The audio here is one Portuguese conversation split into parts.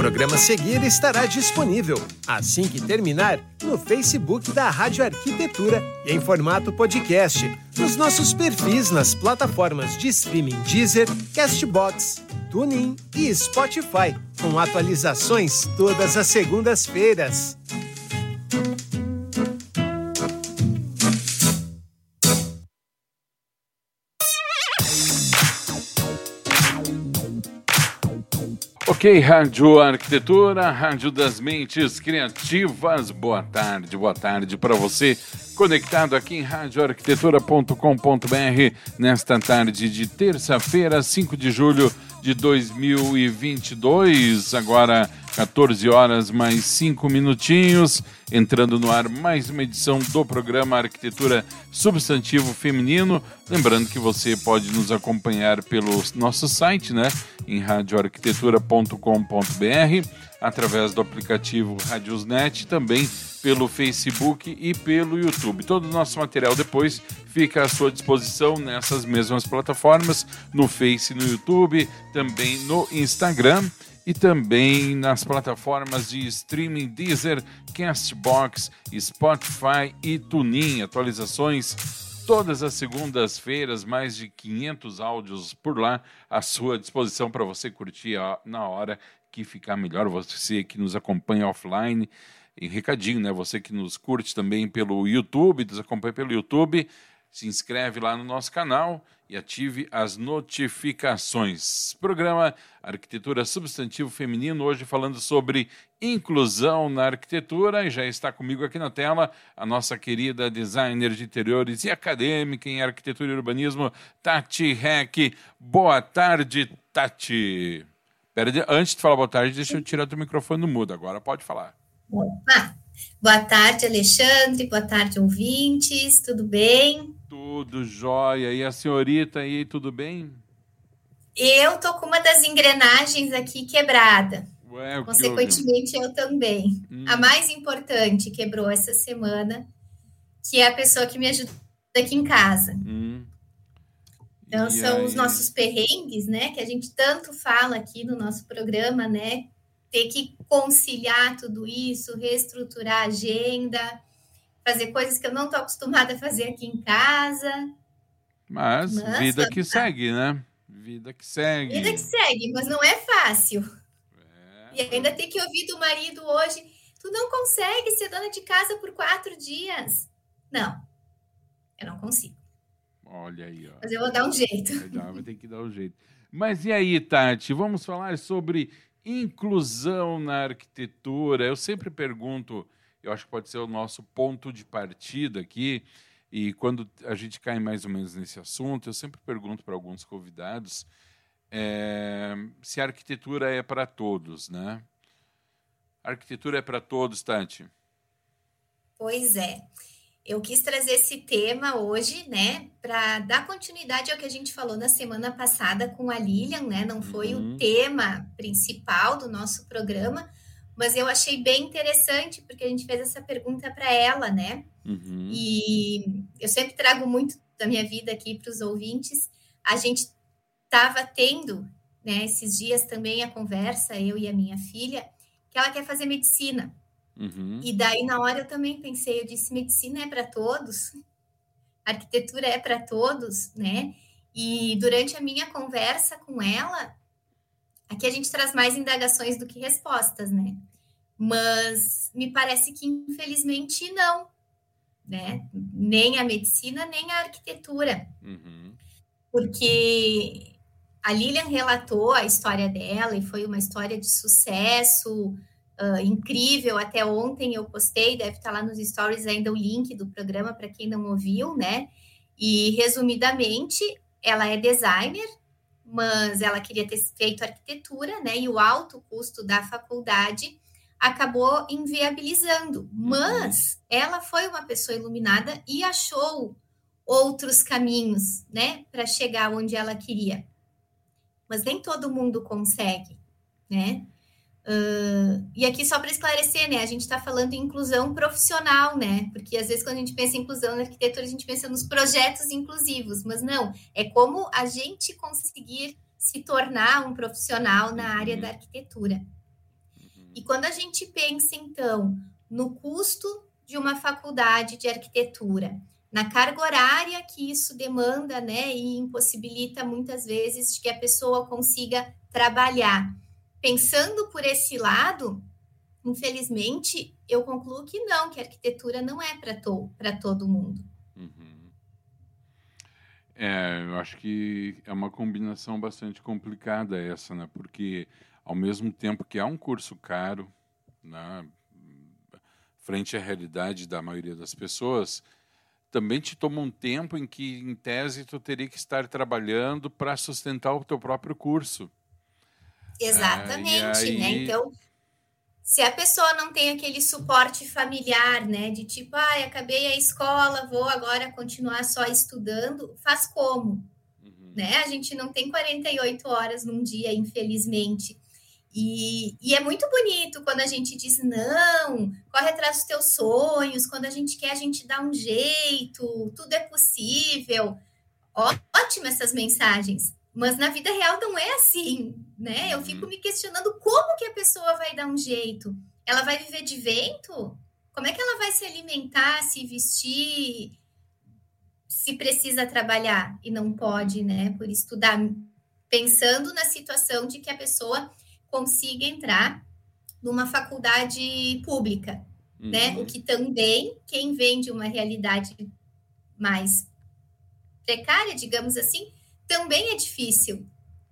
programa a seguir estará disponível, assim que terminar, no Facebook da Rádio Arquitetura e em formato podcast, nos nossos perfis nas plataformas de streaming Deezer, Castbox, TuneIn e Spotify, com atualizações todas as segundas-feiras. Ok, Rádio Arquitetura, Rádio das Mentes Criativas. Boa tarde, boa tarde para você conectado aqui em radioarquitetura.com.br nesta tarde de terça-feira, 5 de julho de 2022. Agora 14 horas mais 5 minutinhos, entrando no ar mais uma edição do programa Arquitetura Substantivo Feminino. Lembrando que você pode nos acompanhar pelo nosso site, né, em radioarquitetura.com.br, através do aplicativo Radiosnet, também pelo Facebook e pelo YouTube. Todo o nosso material depois fica à sua disposição nessas mesmas plataformas, no Face, no YouTube, também no Instagram e também nas plataformas de streaming Deezer, Castbox, Spotify e TuneIn. Atualizações todas as segundas-feiras, mais de 500 áudios por lá à sua disposição para você curtir na hora que ficar melhor. Você que nos acompanha offline. E recadinho, né? Você que nos curte também pelo YouTube, nos acompanha pelo YouTube, se inscreve lá no nosso canal e ative as notificações. Programa Arquitetura Substantivo Feminino, hoje falando sobre inclusão na arquitetura, e já está comigo aqui na tela a nossa querida designer de interiores e acadêmica em arquitetura e urbanismo, Tati Heck. Boa tarde, Tati. Pera, antes de falar boa tarde, deixa eu tirar o microfone do mudo, agora pode falar. Opa! Boa tarde, Alexandre. Boa tarde, ouvintes. Tudo bem? Tudo jóia. E a senhorita aí, tudo bem? Eu tô com uma das engrenagens aqui quebrada. Ué, Consequentemente, eu também. Hum. A mais importante quebrou essa semana, que é a pessoa que me ajuda aqui em casa. Hum. Então, e são aí? os nossos perrengues, né? Que a gente tanto fala aqui no nosso programa, né? Ter que conciliar tudo isso, reestruturar a agenda, fazer coisas que eu não estou acostumada a fazer aqui em casa. Mas, vida que tá. segue, né? Vida que segue. Vida que segue, mas não é fácil. É. E ainda ter que ouvir do marido hoje, tu não consegue ser dona de casa por quatro dias. Não, eu não consigo. Olha aí, ó. Mas eu vou dar um jeito. Vai ter que dar um jeito. Mas e aí, Tati, vamos falar sobre inclusão na arquitetura. Eu sempre pergunto, eu acho que pode ser o nosso ponto de partida aqui, e quando a gente cai mais ou menos nesse assunto, eu sempre pergunto para alguns convidados é, se a arquitetura é para todos, né? A arquitetura é para todos, Tati? Pois é eu quis trazer esse tema hoje, né, para dar continuidade ao que a gente falou na semana passada com a Lilian, né? Não foi uhum. o tema principal do nosso programa, mas eu achei bem interessante porque a gente fez essa pergunta para ela, né? Uhum. E eu sempre trago muito da minha vida aqui para os ouvintes. A gente estava tendo, né, esses dias também a conversa, eu e a minha filha, que ela quer fazer medicina. Uhum. E daí, na hora, eu também pensei, eu disse, medicina é para todos, arquitetura é para todos, né? E durante a minha conversa com ela, aqui a gente traz mais indagações do que respostas, né? Mas me parece que, infelizmente, não, né? Nem a medicina, nem a arquitetura. Uhum. Porque a Lilian relatou a história dela e foi uma história de sucesso, uh, incrível. Até ontem eu postei, deve estar lá nos stories ainda o link do programa para quem não ouviu, né? E resumidamente, ela é designer, mas ela queria ter feito arquitetura, né? E o alto custo da faculdade acabou inviabilizando. Mas ela foi uma pessoa iluminada e achou outros caminhos, né, para chegar onde ela queria. Mas nem todo mundo consegue, né? Uh, e aqui só para esclarecer, né? A gente está falando em inclusão profissional, né? Porque às vezes quando a gente pensa em inclusão na arquitetura, a gente pensa nos projetos inclusivos, mas não, é como a gente conseguir se tornar um profissional na área da arquitetura. E quando a gente pensa, então, no custo de uma faculdade de arquitetura, na carga horária que isso demanda, né, e impossibilita muitas vezes que a pessoa consiga trabalhar. Pensando por esse lado, infelizmente, eu concluo que não, que a arquitetura não é para to todo mundo. Uhum. É, eu acho que é uma combinação bastante complicada essa, né? Porque ao mesmo tempo que é um curso caro, né, frente à realidade da maioria das pessoas, também te toma um tempo em que, em tese, tu teria que estar trabalhando para sustentar o teu próprio curso. Exatamente, né? aí... né? Então, se a pessoa não tem aquele suporte familiar, né, de tipo, ah, acabei a escola, vou agora continuar só estudando, faz como? Uhum. Né? A gente não tem 48 horas num dia, infelizmente. E, e, é muito bonito quando a gente diz não, corre atrás dos teus sonhos, quando a gente quer, a gente dá um jeito, tudo é possível. Ótimo essas mensagens, mas na vida real não é assim, né? Eu fico uhum. me questionando como que a pessoa vai dar um jeito. Ela vai viver de vento? Como é que ela vai se alimentar, se vestir, se precisa trabalhar e não pode, né? Por estudar, pensando na situação de que a pessoa consiga entrar numa faculdade pública, uhum. né? O que também, quem vem de uma realidade mais precária, digamos assim, também é difícil,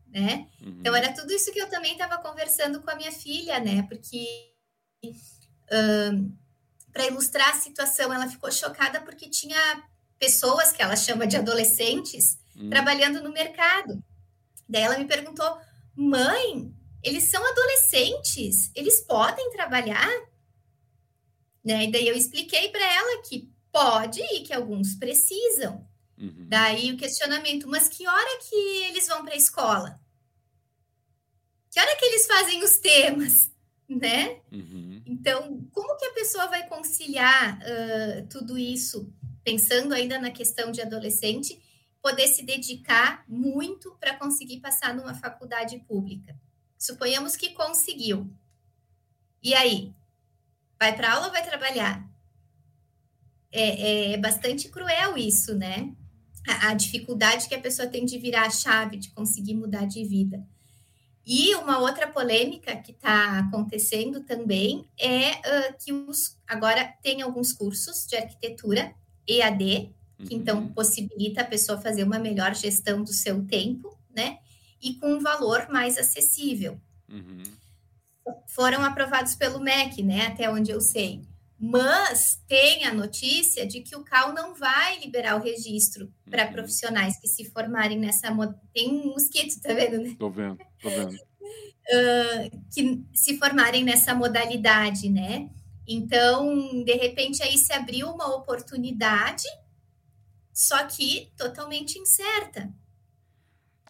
né? Uhum. Então, era tudo isso que eu também estava conversando com a minha filha, né? Porque, um, para ilustrar a situação, ela ficou chocada porque tinha pessoas que ela chama de adolescentes uhum. trabalhando no mercado. Daí ela me perguntou, mãe, eles são adolescentes, eles podem trabalhar? Né? E daí eu expliquei para ela que pode e que alguns precisam. Uhum. Daí o questionamento, mas que hora que eles vão para a escola? Que hora que eles fazem os temas? Né? Uhum. Então, como que a pessoa vai conciliar uh, tudo isso, pensando ainda na questão de adolescente, poder se dedicar muito para conseguir passar numa faculdade pública? Suponhamos que conseguiu. E aí? Vai para aula ou vai trabalhar? É, é, bastante cruel isso, né? A, a, dificuldade que a pessoa tem de virar a chave, de conseguir mudar de vida. E uma outra polêmica que está acontecendo também é uh, que os, agora tem alguns cursos de arquitetura EAD, que então uhum. possibilita a pessoa fazer uma melhor gestão do seu tempo, né? e com um valor mais acessível. Uhum. Foram aprovados pelo MEC, né, até onde eu sei. Mas tem a notícia de que o CAL não vai liberar o registro uhum. para profissionais que se formarem nessa. Tem um mosquito, tá vendo? Né? Tô vendo, tô vendo. Uh, que se formarem nessa modalidade, né? Então, de repente, aí se abriu uma oportunidade, só que totalmente incerta.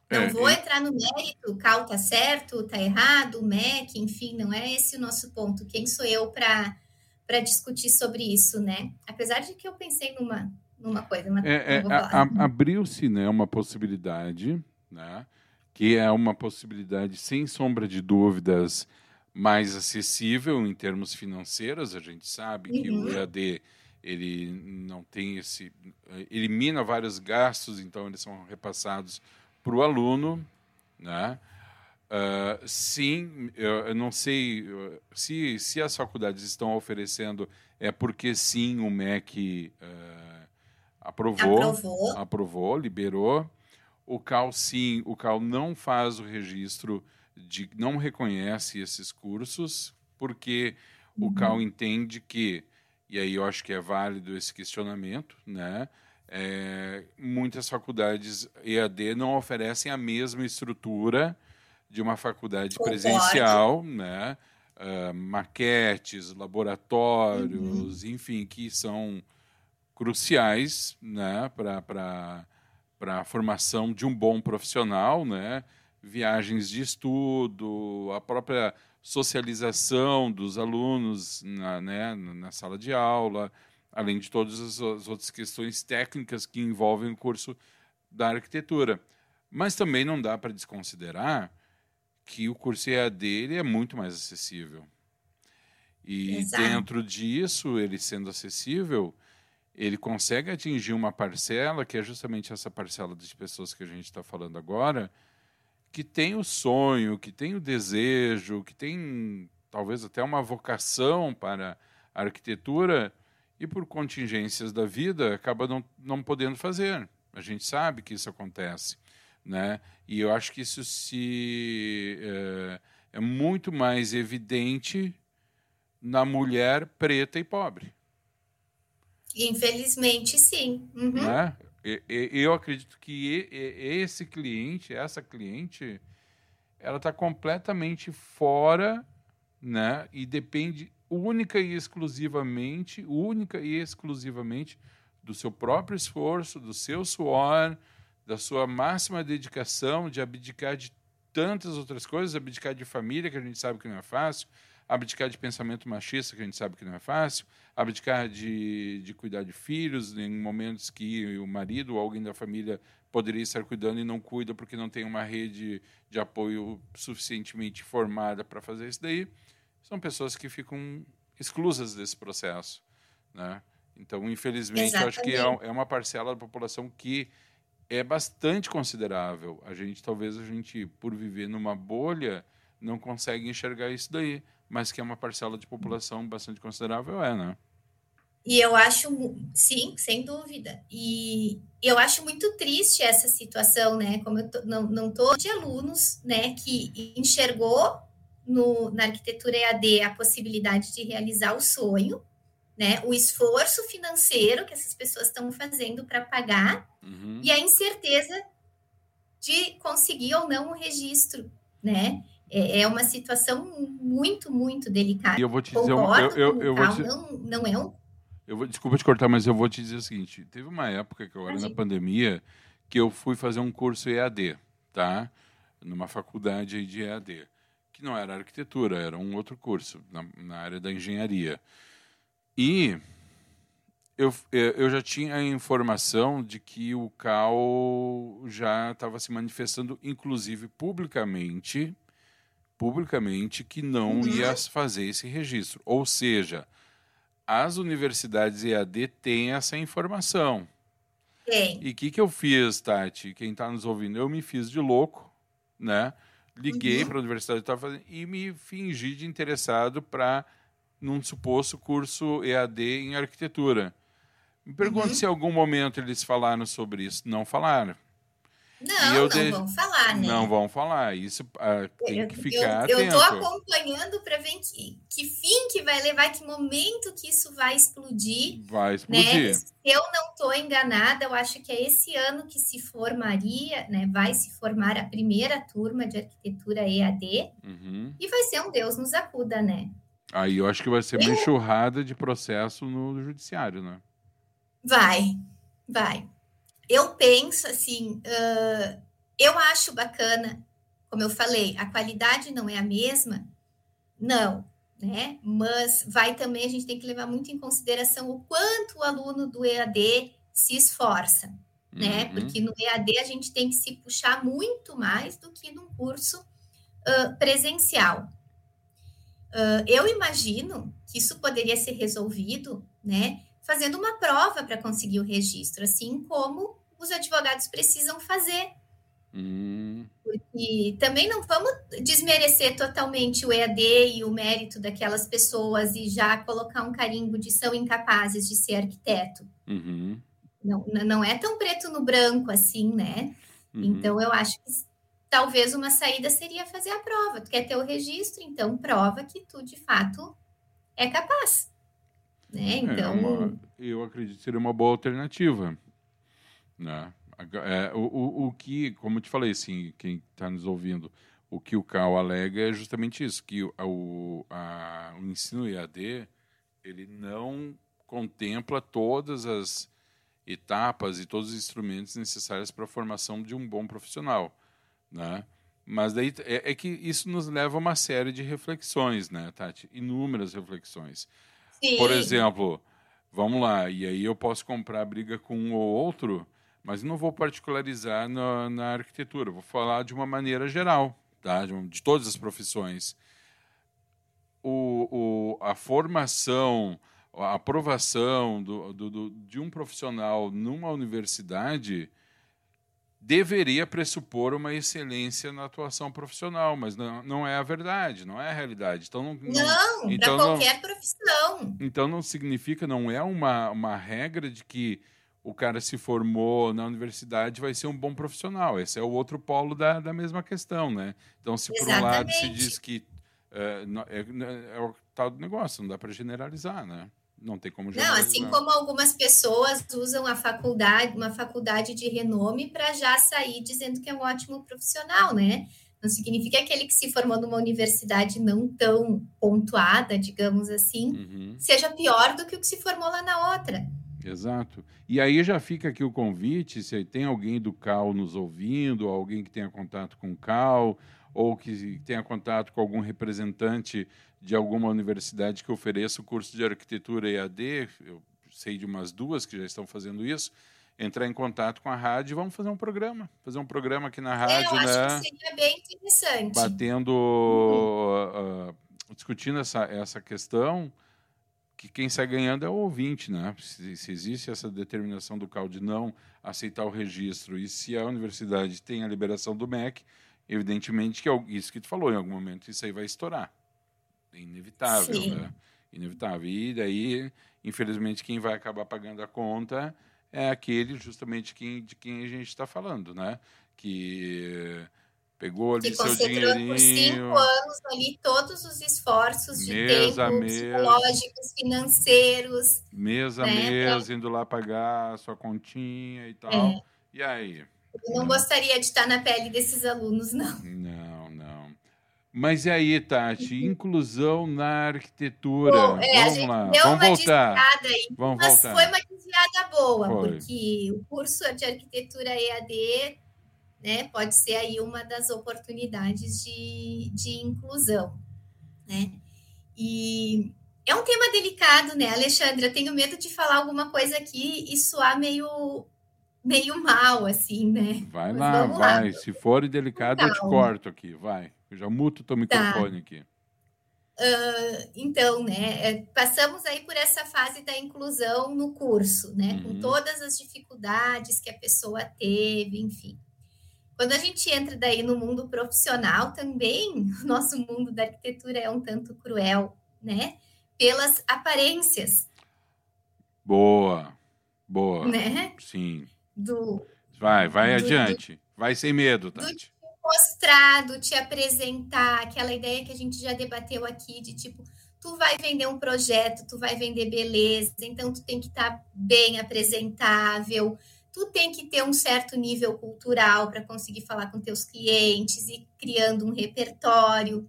Não é, vou entrar no mérito, o CAL tá certo, tá errado, o MEC, enfim, não é esse o nosso ponto. Quem sou eu para discutir sobre isso, né? Apesar de que eu pensei numa, numa coisa, mas é, é Abriu-se né, uma possibilidade, né? Que é uma possibilidade, sem sombra de dúvidas, mais acessível em termos financeiros. A gente sabe uhum. que o uhum. EAD ele não tem esse elimina vários gastos, então eles são repassados para o aluno, né? Uh, sim, eu, não sei se, se as faculdades estão oferecendo, é porque sim, o MEC uh, aprovou, aprovou, aprovou, liberou. O CAL sim, o CAL não faz o registro de, não reconhece esses cursos, porque uhum. o CAL entende que, e aí eu acho que é válido esse questionamento, né? É, muitas faculdades EAD não oferecem a mesma estrutura de uma faculdade Concordo. presencial, né? Uh, maquetes, laboratórios, uhum. enfim, que são cruciais né? para a formação de um bom profissional, né? viagens de estudo, a própria socialização dos alunos na, né? na sala de aula, além de todas as, outras questões técnicas que envolvem o curso da arquitetura. Mas também não dá para desconsiderar que o curso EAD é muito mais acessível. E Exato. dentro disso, ele sendo acessível, ele consegue atingir uma parcela, que é justamente essa parcela de pessoas que a gente está falando agora, que tem o sonho, que tem o desejo, que tem talvez até uma vocação para a arquitetura e por contingências da vida acaba não, não podendo fazer. A gente sabe que isso acontece, né? E eu acho que isso se é, é muito mais evidente na mulher preta e pobre. Infelizmente, sim. Uhum. Né? Eu acredito que esse cliente, essa cliente, ela está completamente fora, né? E depende única e exclusivamente, única e exclusivamente do seu próprio esforço, do seu suor, da sua máxima dedicação, de abdicar de tantas outras coisas, abdicar de família, que a gente sabe que não é fácil, abdicar de pensamento machista, que a gente sabe que não é fácil, abdicar de, de cuidar de filhos em momentos que o marido ou alguém da família poderia estar cuidando e não cuida porque não tem uma rede de apoio suficientemente formada para fazer isso daí, são pessoas que ficam exclusas desse processo, né? Então, infelizmente, eu acho que é, é uma parcela da população que é bastante considerável. A gente, talvez, a gente, por viver numa bolha, não consegue enxergar isso daí mas que é uma parcela de população bastante considerável, é, né? E eu acho, sim, sem dúvida. E eu acho muito triste essa situação, né? Como eu tô, não, não tô de alunos, né, que enxergou no, na arquitetura EAD a possibilidade de realizar o sonho, né? O esforço financeiro que essas pessoas estão fazendo para pagar uhum. e a incerteza de conseguir ou não o registro, né? é, é uma situação muito, muito delicada. E eu vou te dizer, uma, eu, eu, eu vou te... não, não é um. Eu vou, desculpa te cortar, mas eu vou te dizer o seguinte: teve uma época que agora Imagina. na pandemia que eu fui fazer um curso EAD, tá? Numa faculdade de EAD, que não era arquitetura, era um outro curso na, na área da engenharia. E eu, eu já tinha a informação de que o CAL já estava se manifestando, inclusive publicamente, publicamente que não uhum. ia fazer esse registro. Ou seja, as universidades EAD têm essa informação. Tem. E o que, que eu fiz, Tati? Quem está nos ouvindo, eu me fiz de louco, né? Liguei uhum. para a universidade que fazendo e me fingi de interessado para num suposto curso EAD em arquitetura. Me pergunto uhum. se em algum momento eles falaram sobre isso. Não falaram. Não, não de... vão falar, né? Não vão falar. Isso uh, tem que ficar eu, eu, eu atento. acompanhando para ver que, que fim que vai levar, que momento que isso vai explodir. Vai né? explodir. Né? Se eu não estou enganada, eu acho que é esse ano que se formaria, né? Vai se formar a primeira turma de arquitetura EAD. Uhum. E vai ser um Deus nos acuda, né? Aí eu acho que vai ser uma enxurrada de processo no judiciário, né? Vai, vai eu penso assim, uh, eu acho bacana, como eu falei, a qualidade não é a mesma, não, né? Mas vai também, a gente tem que levar muito em consideração o quanto o aluno do EAD se esforça, né? Uhum. Porque no EAD a gente tem que se puxar muito mais do que num curso uh, presencial. Uh, eu imagino que isso poderia ser resolvido, né? Fazendo uma prova para conseguir o registro, assim como os advogados precisam fazer. Hum. Porque também não vamos desmerecer totalmente o EAD e o mérito daquelas pessoas e já colocar um carimbo de são incapazes de ser arquiteto. Uhum. Não, não é tão preto no branco assim, né? Uhum. Então, eu acho que talvez uma saída seria fazer a prova. Tu quer ter o registro, então prova que tu, de fato, é capaz. Né? Então... É uma, eu acredito que seria uma boa alternativa. Né? É, o, o, o que, como eu te falei, assim, quem está nos ouvindo, o que o CAL alega é justamente isso, que o, o, a, o ensino EAD ele não contempla todas as etapas e todos os instrumentos necessários para a formação de um bom profissional, né? Mas daí é, é, que isso nos leva a uma série de reflexões, né, Tati? Inúmeras reflexões. Sim. Por exemplo, vamos lá, e aí eu posso comprar briga com um ou outro, mas não vou particularizar na, na arquitetura, vou falar de uma maneira geral, tá? de, de todas as profissões. o, o, a formação, a aprovação do, do, do, de um profissional numa universidade deveria pressupor uma excelência na atuação profissional, mas não, não é a verdade, não é a realidade. Então não, não, então para qualquer não, profissão. Então não significa, não é uma, uma regra de que o cara se formou na universidade vai ser um bom profissional. Esse é o outro polo da, da mesma questão, né? Então se por um lado se diz que é, é, é o tal do negócio, não dá para generalizar, né? Não tem como Não, assim como algumas pessoas usam a faculdade, uma faculdade de renome para já sair dizendo que é um ótimo profissional, né? Não significa que aquele que se formou numa universidade não tão pontuada, digamos assim, uhum. seja pior do que o que se formou lá na outra. Exato. E aí já fica aqui o convite, se tem alguém do CAL nos ouvindo, alguém que tenha contato com o CAL, ou que tenha contato com algum representante de alguma universidade que ofereça o curso de arquitetura EAD, eu sei de umas duas que já estão fazendo isso, entrar em contato com a rádio e vamos fazer um programa. Fazer um programa aqui na rádio, eu né? Acho que seria bem interessante. Batendo, uhum. uh, uh, discutindo essa, essa questão, que quem sai ganhando é o ouvinte, né? Se, se existe essa determinação do CAL de não aceitar o registro e se a universidade tem a liberação do MEC, evidentemente que é isso que tu falou, em algum momento isso aí vai estourar. É inevitável, Sim. né? Inevitável. E daí, infelizmente, quem vai acabar pagando a conta é aquele justamente quem, de quem a gente está falando, né? Que pegou ali que seu dinheirinho. por cinco anos ali todos os esforços de mês tempo, psicológicos, financeiros. Mês a né? mês, indo lá pagar a sua continha e tal. É. E aí? Eu não gostaria de estar na pele desses alunos, não. Não. Mas e aí, Tati, uhum. inclusão na arquitetura. Bom, é, Vamos lá, vamos voltar. Aí, Vamos mas voltar. foi uma desviada boa, foi. porque o curso de arquitetura EAD né, pode ser aí uma das oportunidades de, de inclusão. Né? E é um tema delicado, né, Alexandre? Eu tenho medo de falar alguma coisa aqui e soar meio meio mal, assim, né? Vai lá, vai. Lá. Se for delicado, eu te corto aqui, vai. Eu já muto o teu tá. microfone tá. aqui. Uh, então, né, é, passamos aí por essa fase da inclusão no curso, né, uhum. com todas as dificuldades que a pessoa teve, enfim. Quando a gente entra daí no mundo profissional também, o nosso mundo da arquitetura é um tanto cruel, né, pelas aparências. Boa, boa. Né? Sim. Do, vai, vai do, adiante. Do, vai sem medo, Tati mostrado, te apresentar, aquela ideia que a gente já debateu aqui de tipo, tu vai vender um projeto, tu vai vender beleza, então tu tem que estar tá bem apresentável, tu tem que ter um certo nível cultural para conseguir falar com teus clientes e criando um repertório.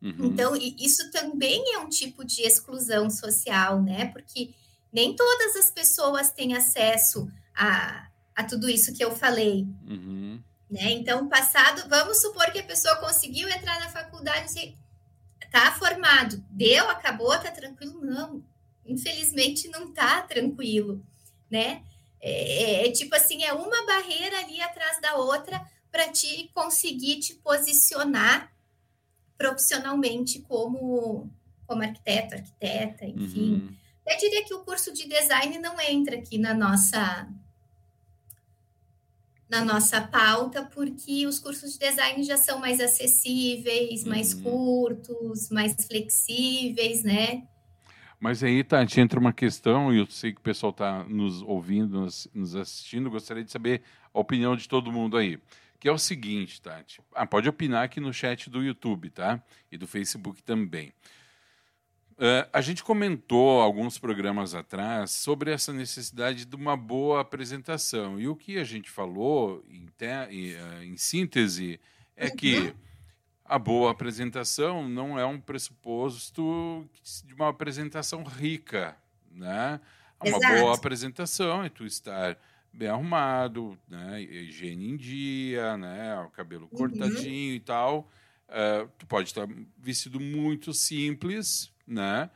Uhum. Então, isso também é um tipo de exclusão social, né? Porque nem todas as pessoas têm acesso a, a tudo isso que eu falei. Uhum. Né? Então, passado, vamos supor que a pessoa conseguiu entrar na faculdade, está formado, deu, acabou, está tranquilo? Não, infelizmente não está tranquilo, né? É, é, é, tipo assim, é uma barreira ali atrás da outra para te conseguir te posicionar profissionalmente como, como arquiteto, arquiteta, enfim. Uhum. Eu diria que o curso de design não entra aqui na nossa na nossa pauta, porque os cursos de design já são mais acessíveis, mais uhum. curtos, mais flexíveis, né? Mas aí, Tati, entra uma questão, e eu sei que o pessoal está nos ouvindo, nos, nos, assistindo, gostaria de saber a opinião de todo mundo aí. Que é o seguinte, Tati. Ah, pode opinar aqui no chat do YouTube, tá? E do Facebook também. Uh, a gente comentou alguns programas atrás sobre essa necessidade de uma boa apresentação. E o que a gente falou, em, te, em, uh, em síntese, é uhum. que a boa apresentação não é um pressuposto de uma apresentação rica. Né? Uma Exato. boa apresentação é tu estar bem arrumado, né? higiene em dia, né? o cabelo uhum. cortadinho e tal. Uh, tu pode estar vestido muito simples, né?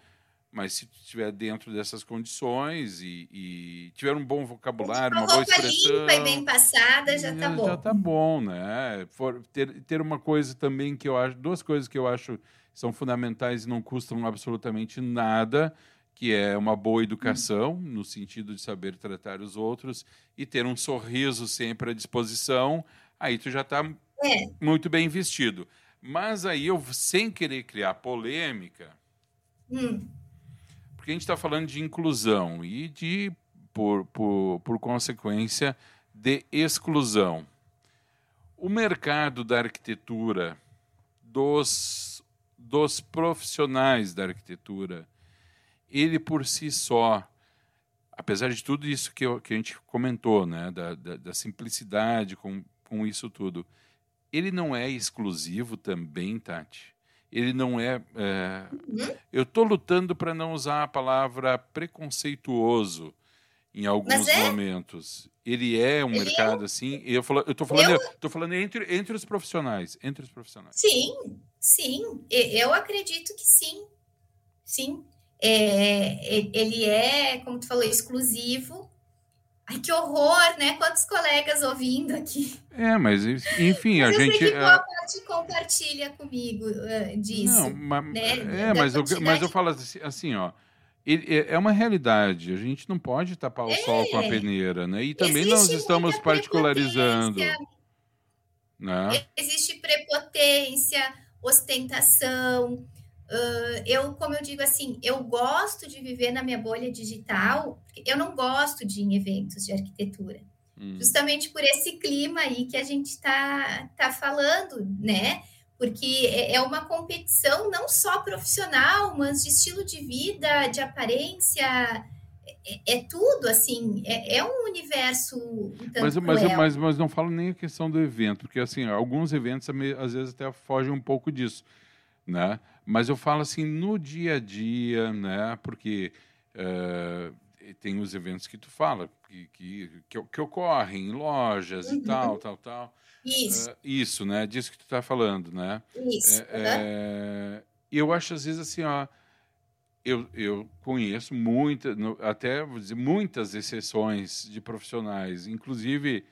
mas se estiver dentro dessas condições e, e tiver um bom vocabulário, uma boa expressão... limpa e bem passada, já está bom. Já está bom, né? For, ter, ter uma coisa também que eu acho... Duas coisas que eu acho são fundamentais e não custam absolutamente nada, que é uma boa educação, hum. no sentido de saber tratar os outros, e ter um sorriso sempre à disposição, aí tu já está é. muito bem vestido. Mas aí eu, sem querer criar polêmica... Hum porque a gente está falando de inclusão e de, por, por, por consequência, de exclusão. O mercado da arquitetura, dos, dos profissionais da arquitetura, ele por si só, apesar de tudo isso que, que a gente comentou, né, da, da, da simplicidade com, com isso tudo, ele não é exclusivo também, Tati? Ele não é. é uhum. Eu estou lutando para não usar a palavra preconceituoso em alguns é? momentos. Ele é um ele mercado é... assim. Eu estou falando, eu... tô falando entre, entre os profissionais, entre os profissionais. Sim, sim. Eu acredito que sim, sim. É, ele é, como tu falou, exclusivo Ai, que horror, né? Quantos colegas ouvindo aqui. É, mas enfim, mas a gente. Sei que boa parte compartilha comigo uh, disso. Não, mas, né? é, mas, eu, mas eu falo assim, assim ó. É, é uma realidade, a gente não pode tapar o é. sol com a peneira, né? E também Existe nós estamos particularizando. Né? Existe prepotência, ostentação, Uh, eu, como eu digo assim, eu gosto de viver na minha bolha digital, eu não gosto de ir em eventos de arquitetura. Hum. Justamente por esse clima aí que a gente está tá falando, né? Porque é, é uma competição não só profissional, mas de estilo de vida, de aparência, é, é tudo, assim, é, é, um universo. Um mas, mas, mas, mas, não falo nem a questão do evento, porque assim, alguns eventos às vezes até fogem um pouco disso, né? Mas eu falo assim no dia a dia, né? Porque uh, tem os eventos que tu fala que, que, que, que ocorrem em lojas uhum. e tal, tal, tal. Isso. Uh, isso, né? Disso que tu está falando, né? Isso. É, uhum. é, eu acho às vezes assim, ó. Eu, eu conheço muitas, até vou dizer, muitas exceções de profissionais, inclusive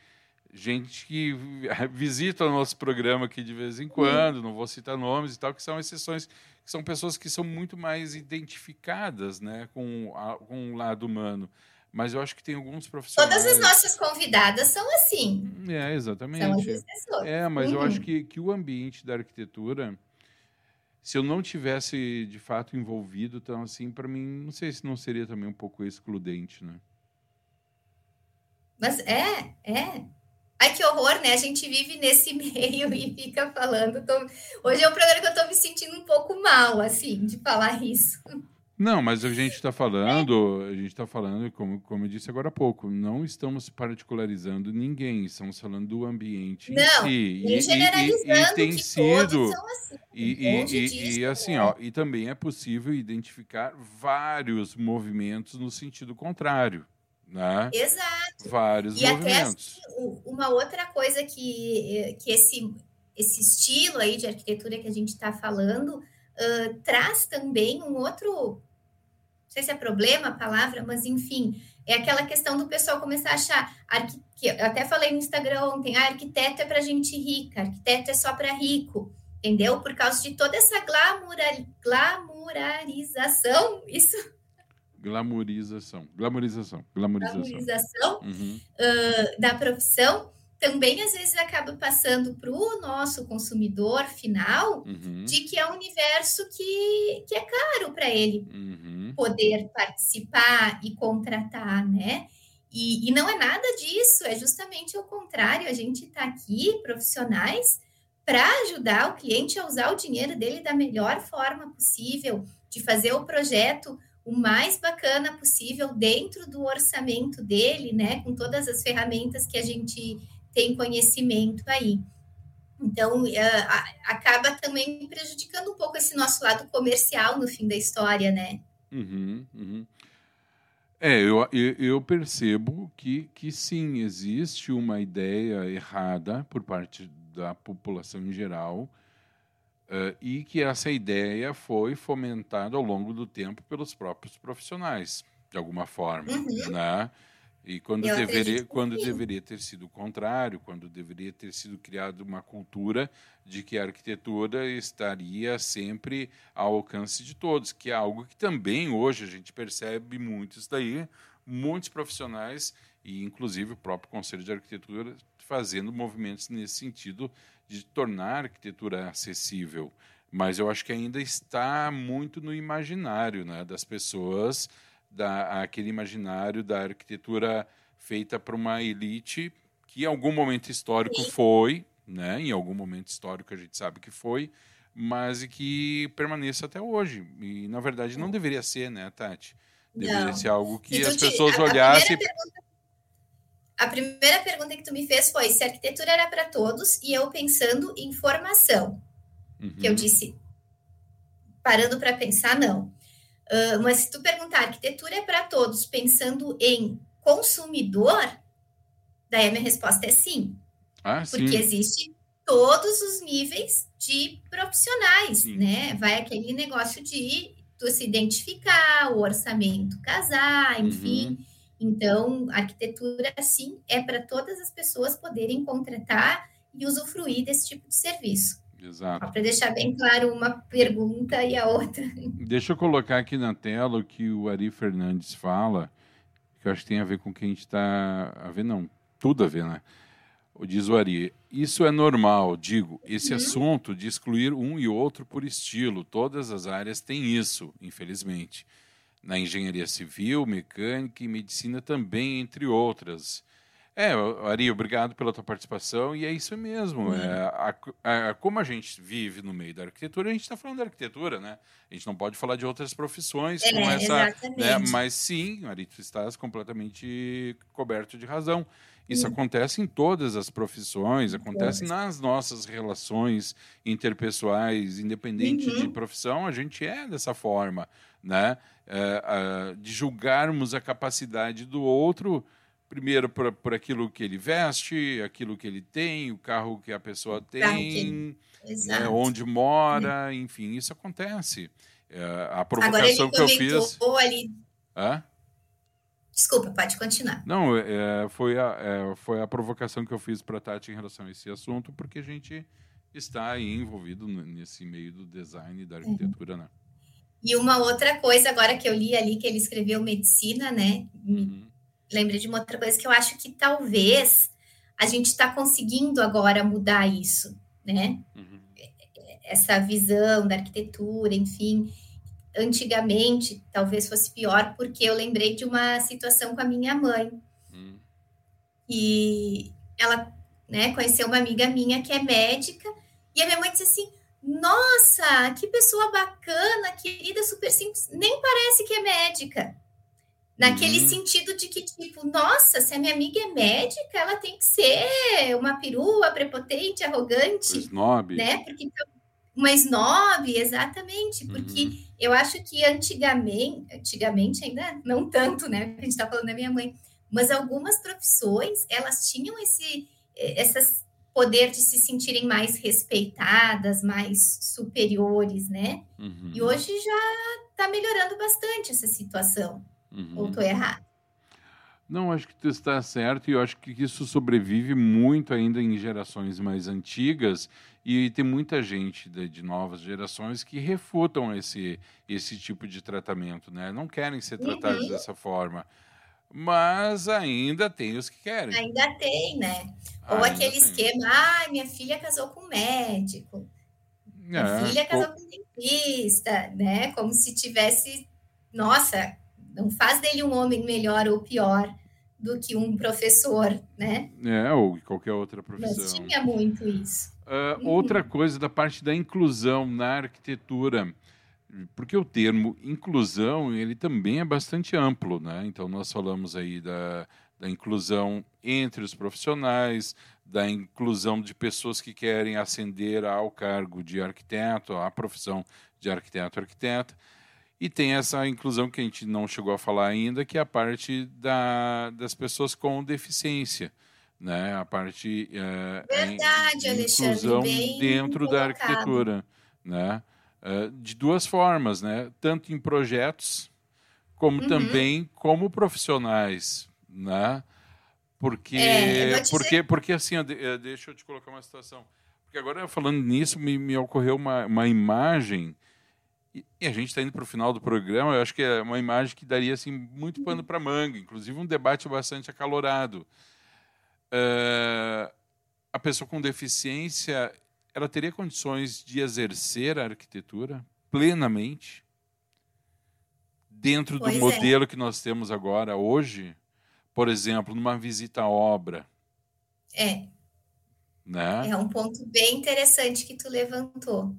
gente que visita o nosso programa aqui de vez em quando, uhum. não vou citar nomes e tal, que são exceções, que são pessoas que são muito mais identificadas né, com, a, com o lado humano. Mas eu acho que tem alguns profissionais. Todas as nossas convidadas são assim. É, exatamente. São é, mas uhum. eu acho que, que o ambiente da arquitetura, se eu não tivesse de fato envolvido, então, assim, para mim, não sei se não seria também um pouco excludente, né? Mas é, é. Ai, que horror, né? A gente vive nesse meio e fica falando. Tô... Hoje é o programa que eu estou me sentindo um pouco mal, assim, de falar isso. Não, mas a gente está falando, a gente está falando, como, como eu disse agora há pouco, não estamos particularizando ninguém, estamos falando do ambiente não, em si. E, generalizando e, e, tem sido. Assim, e, e, e, assim, ó, e também é possível identificar vários movimentos no sentido contrário. Né? Exato. Vários e movimentos. até assim, uma outra coisa que, que esse, esse estilo aí de arquitetura que a gente está falando uh, traz também um outro, não sei se é problema a palavra, mas enfim, é aquela questão do pessoal começar a achar, que eu até falei no Instagram ontem, ah, arquiteto é para gente rica, arquiteto é só para rico, entendeu? Por causa de toda essa glamoura, glamurarização, isso Glamorização. Glamorização. Glamorização, Glamorização uhum. uh, da profissão também às vezes acaba passando para o nosso consumidor final uhum. de que é um universo que, que é caro para ele uhum. poder participar e contratar, né? E, e, não é nada disso, é justamente o contrário. A gente está aqui, profissionais, para ajudar o cliente a usar o dinheiro dele da melhor forma possível, de fazer o projeto o mais bacana possível dentro do orçamento dele, né? Com todas as ferramentas que a gente tem conhecimento aí. Então, uh, acaba também prejudicando um pouco esse nosso lado comercial no fim da história, né? Uhum, uhum. É, eu, eu percebo que, que sim, existe uma ideia errada por parte da população em geral Uh, e que essa ideia foi fomentada ao longo do tempo pelos próprios profissionais, de alguma forma, uhum. né? E quando, deveria, quando deveria ter sido o contrário, quando deveria ter sido criada uma cultura de que a arquitetura estaria sempre ao alcance de todos, que é algo que também hoje a gente percebe muito isso daí, muitos profissionais e inclusive o próprio Conselho de Arquitetura fazendo movimentos nesse sentido de tornar a arquitetura acessível. Mas eu acho que ainda está muito no imaginário né, das pessoas, da, aquele imaginário da arquitetura feita por uma elite que em algum momento histórico foi, né, em algum momento histórico a gente sabe que foi, mas que permaneça até hoje. E, na verdade, não deveria ser, né, Tati? Deveria não. ser algo que as pessoas te, a, olhassem... A primeira pergunta que tu me fez foi se arquitetura era para todos e eu pensando em formação. Uhum. Que eu uhum. disse, parando para pensar, não. Uh, mas se tu perguntar, arquitetura é para todos, pensando em consumidor, daí a minha resposta é sim. Ah, porque sim. existe todos os níveis de profissionais, sim. né? Vai aquele negócio de tu se identificar, o orçamento casar, enfim. Uhum. Então, arquitetura, sim, é para todas as pessoas poderem contratar e usufruir desse tipo de serviço. Exato. Para deixar bem claro uma pergunta e a outra. Deixa eu colocar aqui na tela o que o Ari Fernandes fala, que eu acho que tem a ver com o que a gente está a ver, não, tudo a ver, né? Diz o Ari, isso é normal, digo, esse uhum. assunto de excluir um e outro por estilo, todas as áreas têm isso, infelizmente na engenharia civil, mecânica e medicina também, entre outras. É, Ari, obrigado pela tua participação, e é isso mesmo. Uhum. É, a, a, como a gente vive no meio da arquitetura, a gente está falando da arquitetura, né? A gente não pode falar de outras profissões é, com essa. Né? Mas sim, Ari, tu estás completamente coberto de razão. Isso uhum. acontece em todas as profissões, acontece nas nossas relações interpessoais, independente uhum. de profissão, a gente é dessa forma, né? É, é, de julgarmos a capacidade do outro, primeiro por, por aquilo que ele veste, aquilo que ele tem, o carro que a pessoa tem, né, onde mora, enfim, isso acontece. É, a provocação que eu fiz. Ali... Hã? Desculpa, pode continuar. Não, é, foi, a, é, foi a provocação que eu fiz para a Tati em relação a esse assunto, porque a gente está aí envolvido nesse meio do design e da uhum. arquitetura, uhum. né? E uma outra coisa, agora que eu li ali que ele escreveu medicina, né? Uhum. Lembrei de uma outra coisa que eu acho que talvez a gente está conseguindo agora mudar isso, né? Uhum. Essa visão da arquitetura, enfim. Antigamente, talvez fosse pior, porque eu lembrei de uma situação com a minha mãe. Uhum. E ela né, conheceu uma amiga minha que é médica, e a minha mãe disse assim: nossa, que pessoa bacana, querida, super simples. Nem parece que é médica. Naquele uhum. sentido de que, tipo, nossa, se a minha amiga é médica, ela tem que ser uma perua, prepotente, arrogante. Snob. Né? Porque, uma snob, exatamente. Porque uhum. eu acho que antigamente, antigamente ainda não tanto, né? A gente está falando da minha mãe, mas algumas profissões, elas tinham esse, essas poder de se sentirem mais respeitadas, mais superiores, né? Uhum. E hoje já está melhorando bastante essa situação. Uhum. Ou estou errado? Não, acho que tu está certo e eu acho que isso sobrevive muito ainda em gerações mais antigas e tem muita gente de, de novas gerações que refutam esse, esse tipo de tratamento, né? Não querem ser tratados uhum. dessa forma mas ainda tem os que querem. Ainda tem, né? Ou ainda aquele tem. esquema, ah, minha filha casou com um médico, minha é, filha casou com um dentista, né? Como se tivesse, nossa, não faz dele um homem melhor ou pior do que um professor, né? É, ou qualquer outra profissão. Mas tinha muito isso. Uh, uhum. Outra coisa da parte da inclusão na arquitetura porque o termo inclusão ele também é bastante amplo, né? Então nós falamos aí da, da inclusão entre os profissionais, da inclusão de pessoas que querem ascender ao cargo de arquiteto, à profissão de arquiteto arquiteta, e tem essa inclusão que a gente não chegou a falar ainda, que é a parte da, das pessoas com deficiência, né? A parte é, Verdade, inclusão Alexandre, dentro colocado. da arquitetura né? Uh, de duas formas, né? Tanto em projetos como uhum. também como profissionais, né? Porque, é, porque, porque assim, deixa eu te colocar uma situação. Porque agora falando nisso, me, me ocorreu uma, uma imagem e, e a gente está indo para o final do programa. Eu acho que é uma imagem que daria assim muito pano para manga, inclusive um debate bastante acalorado. Uh, a pessoa com deficiência ela teria condições de exercer a arquitetura plenamente dentro pois do é. modelo que nós temos agora hoje, por exemplo, numa visita à obra. É. Né? É um ponto bem interessante que tu levantou.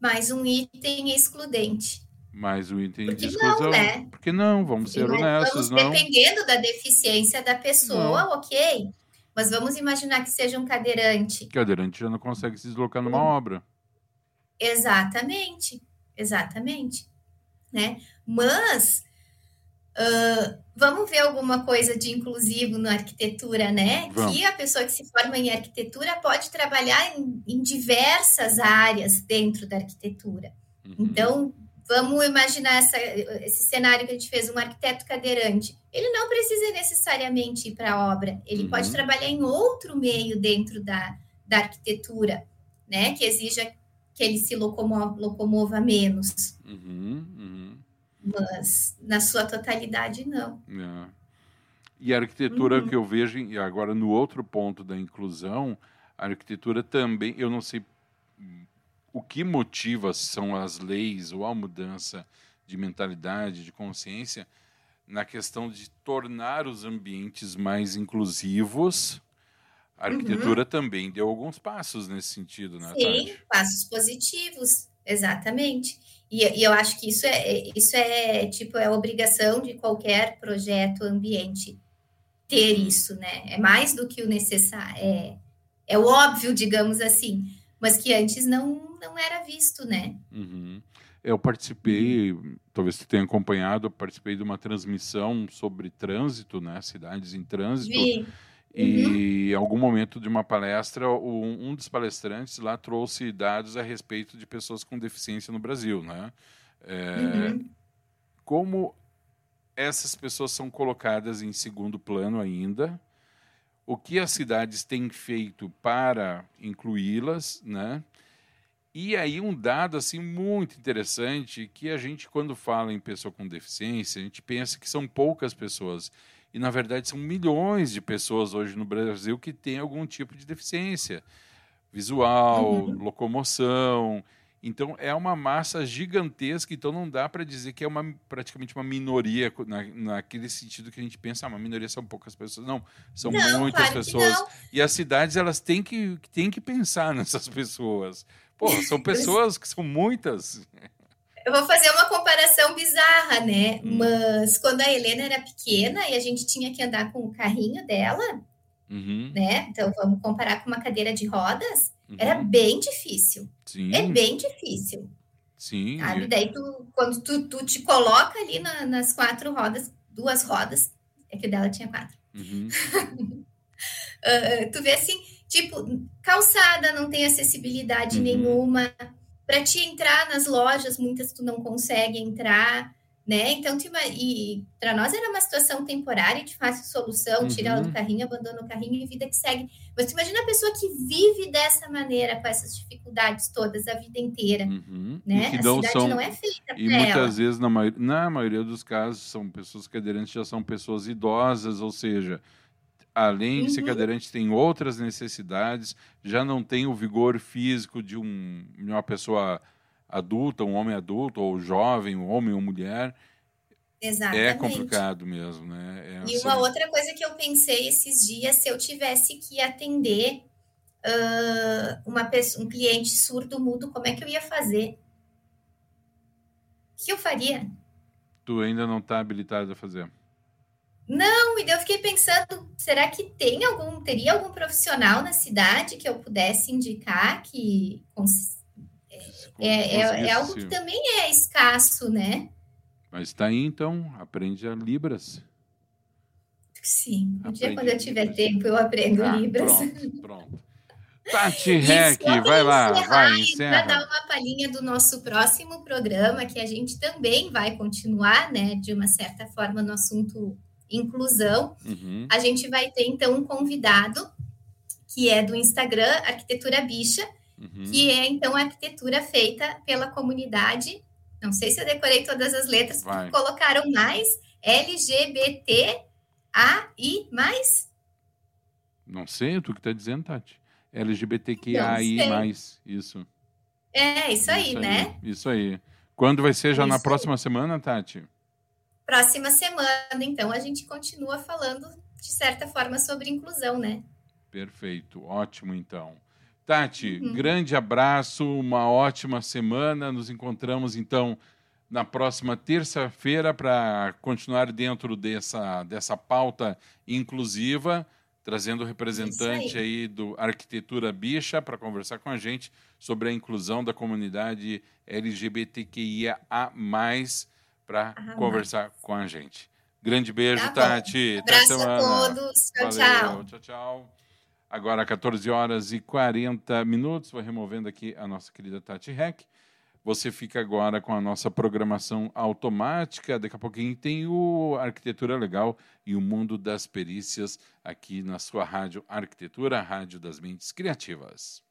Mais um item excludente. Mais um item Porque de exclusão. Não, né? Porque não, vamos ser honestos, vamos, não. Dependendo da deficiência da pessoa, não. ok. Mas vamos imaginar que seja um cadeirante. Cadeirante já não consegue se deslocar numa obra. Exatamente, exatamente. Né? Mas uh, vamos ver alguma coisa de inclusivo na arquitetura, né? Vamos. Que a pessoa que se forma em arquitetura pode trabalhar em, em diversas áreas dentro da arquitetura. Uhum. Então, vamos imaginar essa, esse cenário que a gente fez, um arquiteto cadeirante ele não precisa necessariamente ir para a obra, ele uhum. pode trabalhar em outro meio dentro da, da arquitetura, né? Que exija que ele se locomova, locomova menos. Uhum, uhum. Mas na sua totalidade, não. É. E a arquitetura uhum. que eu vejo, e agora no outro ponto da inclusão, a arquitetura também, eu não sei o que motiva são as leis ou a mudança de mentalidade, de consciência, na questão de tornar os ambientes mais inclusivos. A uhum. arquitetura uhum. também deu alguns passos nesse sentido, né? Sim, Tati? passos positivos, exatamente. E, e, eu acho que isso é, isso é tipo é obrigação de qualquer projeto ambiente ter uhum. isso, né? É mais do que o necessário, é, é o óbvio, digamos assim, mas que antes não, não era visto, né? Uhum. Eu participei, talvez você tenha acompanhado, eu participei de uma transmissão sobre trânsito, né? Cidades em trânsito. Uhum. E em algum momento de uma palestra, um dos palestrantes lá trouxe dados a respeito de pessoas com deficiência no Brasil, né? É, uhum. Como essas pessoas são colocadas em segundo plano ainda? O que as cidades têm feito para incluí-las, né? E aí um dado assim muito interessante que a gente quando fala em pessoa com deficiência, a gente pensa que são poucas pessoas e na verdade são milhões de pessoas hoje no Brasil que têm algum tipo de deficiência visual, uhum. locomoção. Então é uma massa gigantesca, então não dá para dizer que é uma praticamente uma minoria na, naquele sentido que a gente pensa, ah, uma minoria são poucas pessoas. Não, são não, muitas claro pessoas. E as cidades elas têm que, têm que pensar nessas pessoas. Pô, são pessoas que são muitas. Eu vou fazer uma comparação bizarra, né? Hum. Mas quando a Helena era pequena e a gente tinha que andar com o carrinho dela, uhum. né? Então vamos comparar com uma cadeira de rodas, uhum. era bem difícil. Sim. É bem difícil. Sim. Sabe? Daí tu, quando tu, tu te coloca ali na, nas quatro rodas, duas rodas, é que o dela tinha quatro. Uhum. uh, tu vê assim, Tipo, calçada não tem acessibilidade uhum. nenhuma. Para te entrar nas lojas, muitas tu não consegue entrar, né? Então, e para nós era uma situação temporária de fácil solução, uhum. tira ela do carrinho, abandona o carrinho e vida que segue. Mas tu imagina a pessoa que vive dessa maneira, com essas dificuldades todas a vida inteira, uhum. né? a cidade são... não é feita E muitas ela. vezes, na, maioria, na maioria dos casos, são pessoas cadeirantes já são pessoas idosas, ou seja, além de ser uhum. cadeirante, tem outras necessidades, já não tem o vigor físico de, um, de uma pessoa adulta, um homem adulto, ou jovem, um homem ou mulher. É Exatamente. É complicado mesmo, né? É e uma outra coisa que eu pensei esses dias, se eu tivesse que atender uh, uma pessoa, um cliente surdo-mudo, como é que eu ia fazer? O que eu faria? Tu ainda não está habilitado a fazer. Não, e eu fiquei pensando, será que tem algum, teria algum profissional na cidade que eu pudesse indicar que é, é, é algo que também é escasso, né? Mas está aí, então, aprende a Libras. Sim, um dia quando eu tiver Libras. tempo eu aprendo ah, Libras. Pronto, pronto. Tati Rec, vai lá, vai, encerra. Para dar uma palhinha do nosso próximo programa, que a gente também vai continuar, né, de uma certa forma, no assunto inclusão. Uhum. A gente vai ter, então, um convidado, que é do Instagram Arquitetura Bicha, uhum. que é, então, a arquitetura feita pela comunidade. Não sei se eu decorei todas as letras, vai. colocaram mais LGBTAI+. Não sei, tu que está dizendo, Tati. LGBTQIAI+, isso. É, isso aí, isso né? Aí, isso aí. Quando vai ser? Já isso na próxima aí. semana, Tati? Próxima semana, então, a gente continua falando, de certa forma, sobre inclusão, né? Perfeito, ótimo, então. Tati, uhum. grande abraço, uma ótima semana. Nos encontramos, então, na próxima terça-feira para continuar dentro dessa, dessa pauta inclusiva trazendo o representante aí. aí. do Arquitetura Bicha para conversar com a gente sobre a inclusão da comunidade LGBTQIA+, para conversar com a gente. Grande beijo, tá Tati. Abraço a todos. Tchau, Valeu. tchau. Tchau, tchau. Agora, 14 horas e 40 minutos. Vou removendo aqui a nossa querida Tati Rec. Você fica agora com a nossa programação automática. Daqui a pouquinho tem o Arquitetura Legal e o Mundo das Perícias aqui na sua rádio Arquitetura, Rádio das Mentes Criativas.